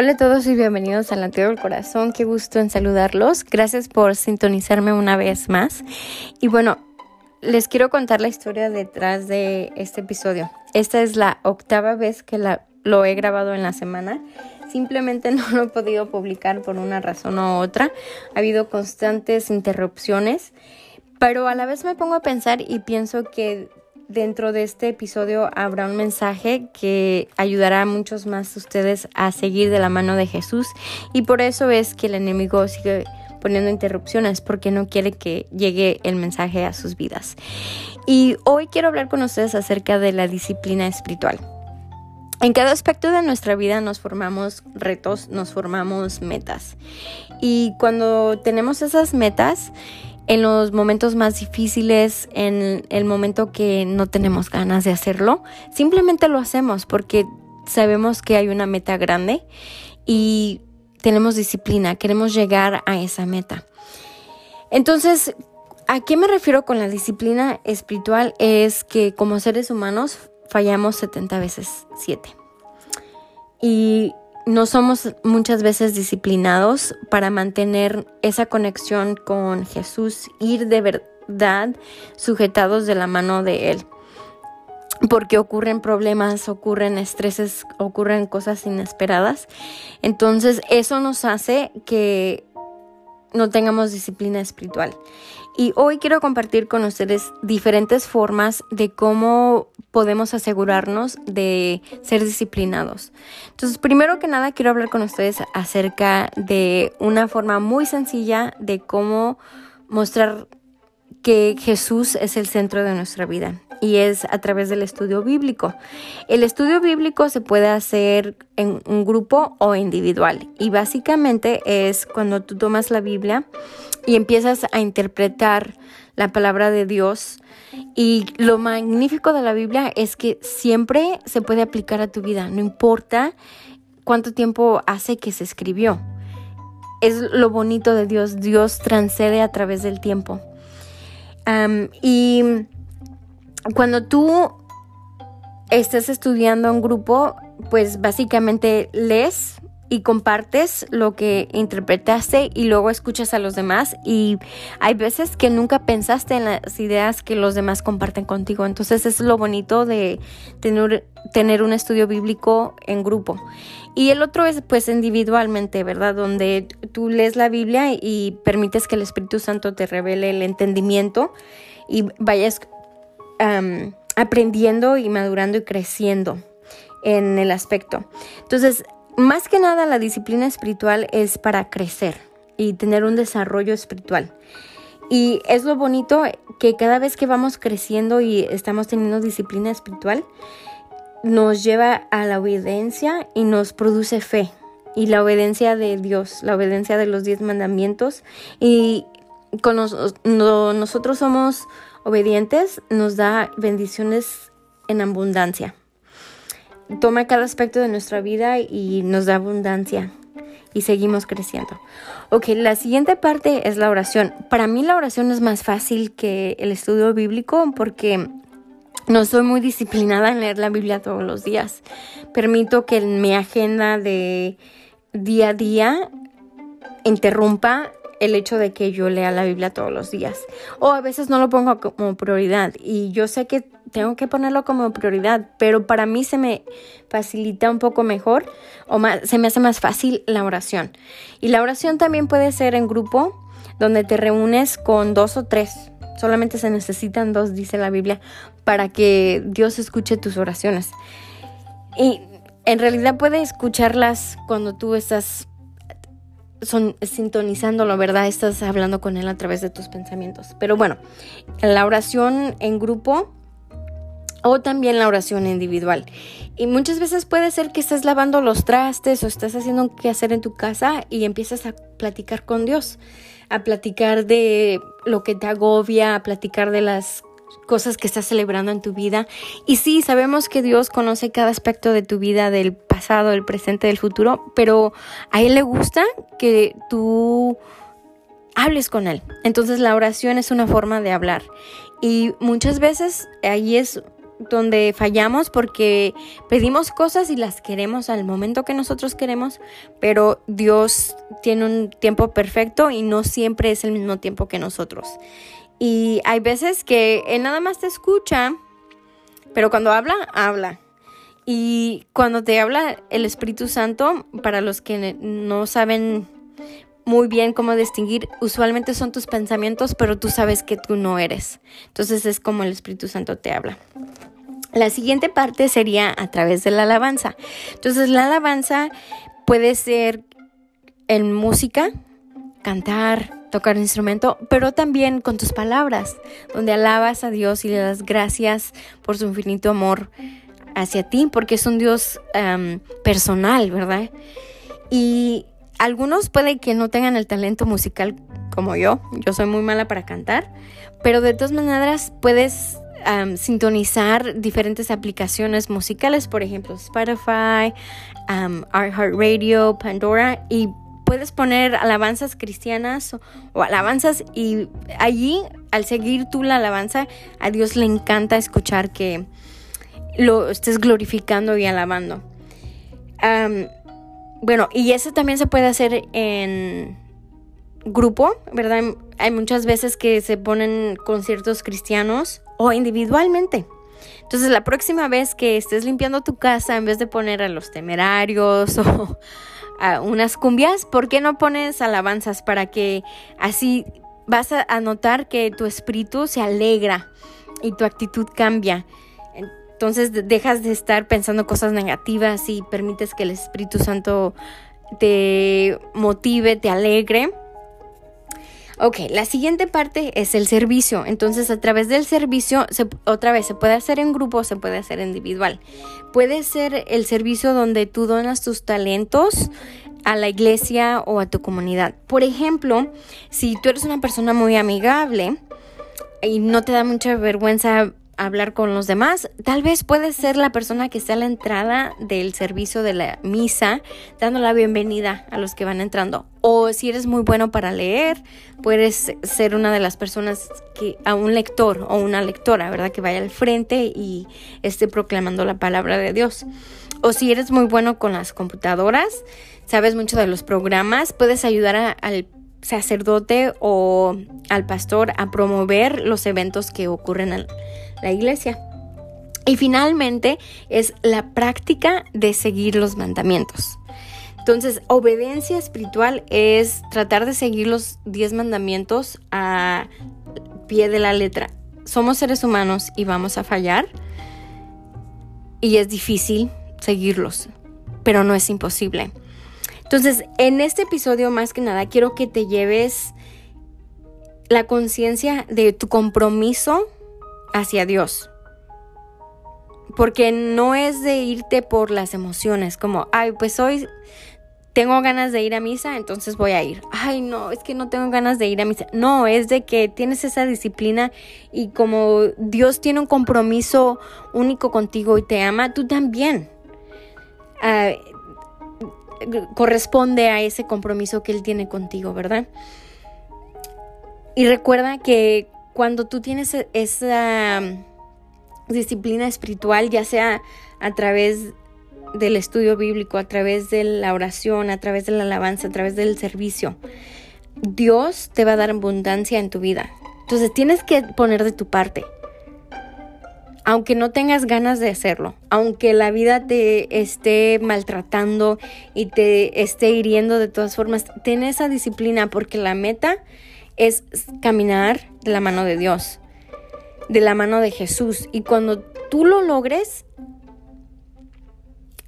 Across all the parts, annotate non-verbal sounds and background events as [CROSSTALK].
Hola a todos y bienvenidos al Latido del Corazón. Qué gusto en saludarlos. Gracias por sintonizarme una vez más. Y bueno, les quiero contar la historia detrás de este episodio. Esta es la octava vez que la, lo he grabado en la semana. Simplemente [LAUGHS] no lo he podido publicar por una razón u otra. Ha habido constantes interrupciones. Pero a la vez me pongo a pensar y pienso que dentro de este episodio habrá un mensaje que ayudará a muchos más de ustedes a seguir de la mano de Jesús y por eso es que el enemigo sigue poniendo interrupciones porque no quiere que llegue el mensaje a sus vidas. Y hoy quiero hablar con ustedes acerca de la disciplina espiritual. En cada aspecto de nuestra vida nos formamos retos, nos formamos metas. Y cuando tenemos esas metas, en los momentos más difíciles, en el momento que no tenemos ganas de hacerlo, simplemente lo hacemos porque sabemos que hay una meta grande y tenemos disciplina, queremos llegar a esa meta. Entonces, ¿a qué me refiero con la disciplina espiritual? Es que como seres humanos fallamos 70 veces 7. Y no somos muchas veces disciplinados para mantener esa conexión con Jesús, ir de verdad sujetados de la mano de Él. Porque ocurren problemas, ocurren estreses, ocurren cosas inesperadas. Entonces eso nos hace que no tengamos disciplina espiritual. Y hoy quiero compartir con ustedes diferentes formas de cómo podemos asegurarnos de ser disciplinados. Entonces, primero que nada, quiero hablar con ustedes acerca de una forma muy sencilla de cómo mostrar que Jesús es el centro de nuestra vida y es a través del estudio bíblico. El estudio bíblico se puede hacer en un grupo o individual y básicamente es cuando tú tomas la Biblia y empiezas a interpretar la palabra de Dios. Y lo magnífico de la Biblia es que siempre se puede aplicar a tu vida, no importa cuánto tiempo hace que se escribió. Es lo bonito de Dios, Dios transcede a través del tiempo. y cuando tú estás estudiando en grupo, pues básicamente lees y compartes lo que interpretaste y luego escuchas a los demás y hay veces que nunca pensaste en las ideas que los demás comparten contigo. Entonces es lo bonito de tener, tener un estudio bíblico en grupo. Y el otro es pues individualmente, ¿verdad? Donde tú lees la Biblia y permites que el Espíritu Santo te revele el entendimiento y vayas aprendiendo y madurando y creciendo en el aspecto. Entonces, más que nada la disciplina espiritual es para crecer y tener un desarrollo espiritual. Y es lo bonito que cada vez que vamos creciendo y estamos teniendo disciplina espiritual, nos lleva a la obediencia y nos produce fe. Y la obediencia de Dios, la obediencia de los diez mandamientos. Y cuando nosotros somos obedientes, nos da bendiciones en abundancia toma cada aspecto de nuestra vida y nos da abundancia y seguimos creciendo. Ok, la siguiente parte es la oración. Para mí la oración es más fácil que el estudio bíblico porque no soy muy disciplinada en leer la Biblia todos los días. Permito que mi agenda de día a día interrumpa el hecho de que yo lea la Biblia todos los días. O a veces no lo pongo como prioridad. Y yo sé que tengo que ponerlo como prioridad, pero para mí se me facilita un poco mejor o se me hace más fácil la oración. Y la oración también puede ser en grupo, donde te reúnes con dos o tres. Solamente se necesitan dos, dice la Biblia, para que Dios escuche tus oraciones. Y en realidad puede escucharlas cuando tú estás son sintonizándolo, ¿verdad? Estás hablando con él a través de tus pensamientos. Pero bueno, la oración en grupo o también la oración individual. Y muchas veces puede ser que estés lavando los trastes o estás haciendo qué hacer en tu casa y empiezas a platicar con Dios, a platicar de lo que te agobia, a platicar de las cosas que estás celebrando en tu vida. Y sí, sabemos que Dios conoce cada aspecto de tu vida, del pasado, del presente, del futuro, pero a Él le gusta que tú hables con Él. Entonces la oración es una forma de hablar. Y muchas veces ahí es donde fallamos porque pedimos cosas y las queremos al momento que nosotros queremos, pero Dios tiene un tiempo perfecto y no siempre es el mismo tiempo que nosotros. Y hay veces que Él nada más te escucha, pero cuando habla, habla. Y cuando te habla el Espíritu Santo, para los que no saben muy bien cómo distinguir. Usualmente son tus pensamientos, pero tú sabes que tú no eres. Entonces es como el Espíritu Santo te habla. La siguiente parte sería a través de la alabanza. Entonces la alabanza puede ser en música, cantar, tocar un instrumento, pero también con tus palabras, donde alabas a Dios y le das gracias por su infinito amor hacia ti, porque es un Dios personal, ¿verdad? Y algunos puede que no tengan el talento musical como yo, yo soy muy mala para cantar, pero de todas maneras puedes sintonizar diferentes aplicaciones musicales, por ejemplo Spotify, um, iHeartRadio, Pandora, y puedes poner alabanzas cristianas o, alabanzas y allí al seguir tú la alabanza, a Dios le encanta escuchar que lo estés glorificando y alabando. Bueno, y eso también se puede hacer en grupo, ¿verdad? Hay muchas veces que se ponen conciertos cristianos o individualmente. Entonces la próxima vez que estés limpiando tu casa, en vez de poner a los temerarios [LAUGHS] o a unas cumbias, ¿por qué no pones alabanzas para que así vas a notar que tu espíritu se alegra y tu actitud cambia? Entonces dejas de estar pensando cosas negativas y permites que el Espíritu Santo te motive, te alegre. Ok, la siguiente parte es el servicio. Entonces, a través del servicio, otra vez, se puede hacer en grupo, se puede hacer individual. Puede ser el servicio donde tú donas tus talentos a la iglesia o a tu comunidad. Por ejemplo, si tú eres una persona muy amigable y no te da mucha vergüenza hablar con los demás. Tal vez puedes ser la persona que esté a la entrada del servicio de la misa, dando la bienvenida a los que van entrando. O si eres muy bueno para leer, puedes ser una de las personas que a un lector o una lectora, ¿verdad? Que vaya al frente y esté proclamando la palabra de Dios. O si eres muy bueno con las computadoras, sabes mucho de los programas, puedes ayudar al sacerdote o al pastor a promover los eventos que ocurren en la iglesia. Y finalmente es la práctica de seguir los mandamientos. Entonces, obediencia espiritual es tratar de seguir los 10 mandamientos a pie de la letra. Somos seres humanos y vamos a fallar. Y es difícil seguirlos, pero no es imposible. Entonces, en este episodio más que nada quiero que te lleves la conciencia de tu compromiso hacia Dios. Porque no es de irte por las emociones, como, ay, pues hoy tengo ganas de ir a misa, entonces voy a ir. Ay, no, es que no tengo ganas de ir a misa. No, es de que tienes esa disciplina y como Dios tiene un compromiso único contigo y te ama, tú también. Ah, corresponde a ese compromiso que Él tiene contigo, ¿verdad? Y recuerda que cuando tú tienes e-, esa disciplina espiritual, ya sea a través del estudio bíblico, a través de la oración, a través de la alabanza, a través del servicio, Dios te va a dar abundancia en tu vida. Entonces tienes que poner de tu parte. Aunque no tengas ganas de hacerlo, aunque la vida te esté maltratando y te esté hiriendo de todas formas, ten esa disciplina porque la meta es caminar de la mano de Dios, de la mano de Jesús. Y cuando tú lo logres,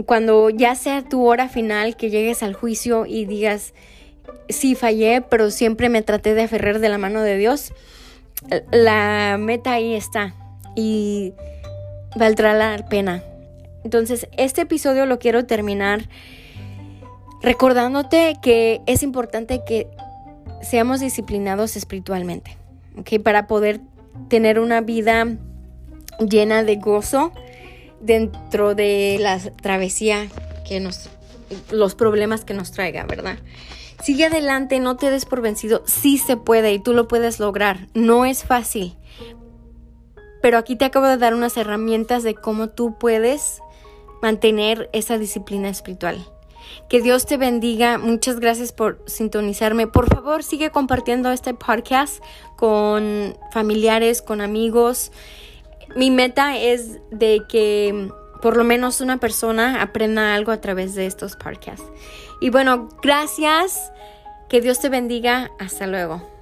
cuando ya sea tu hora final, que llegues al juicio y digas, sí fallé, pero siempre me traté de aferrar de la mano de Dios, la meta ahí está y valdrá la pena. Entonces, este episodio lo quiero terminar recordándote que es importante que seamos disciplinados espiritualmente, ¿ok? Para poder tener una vida llena de gozo dentro de la travesía que nos, los problemas que nos traiga, ¿verdad? Sigue adelante, no te des por vencido, sí se puede y tú lo puedes lograr, no es fácil, pero aquí te acabo de dar unas herramientas de cómo tú puedes mantener esa disciplina espiritual. Que Dios te bendiga. Muchas gracias por sintonizarme. Por favor, sigue compartiendo este podcast con familiares, con amigos. Mi meta es de que por lo menos una persona aprenda algo a través de estos podcasts. Y bueno, gracias. Que Dios te bendiga. Hasta luego.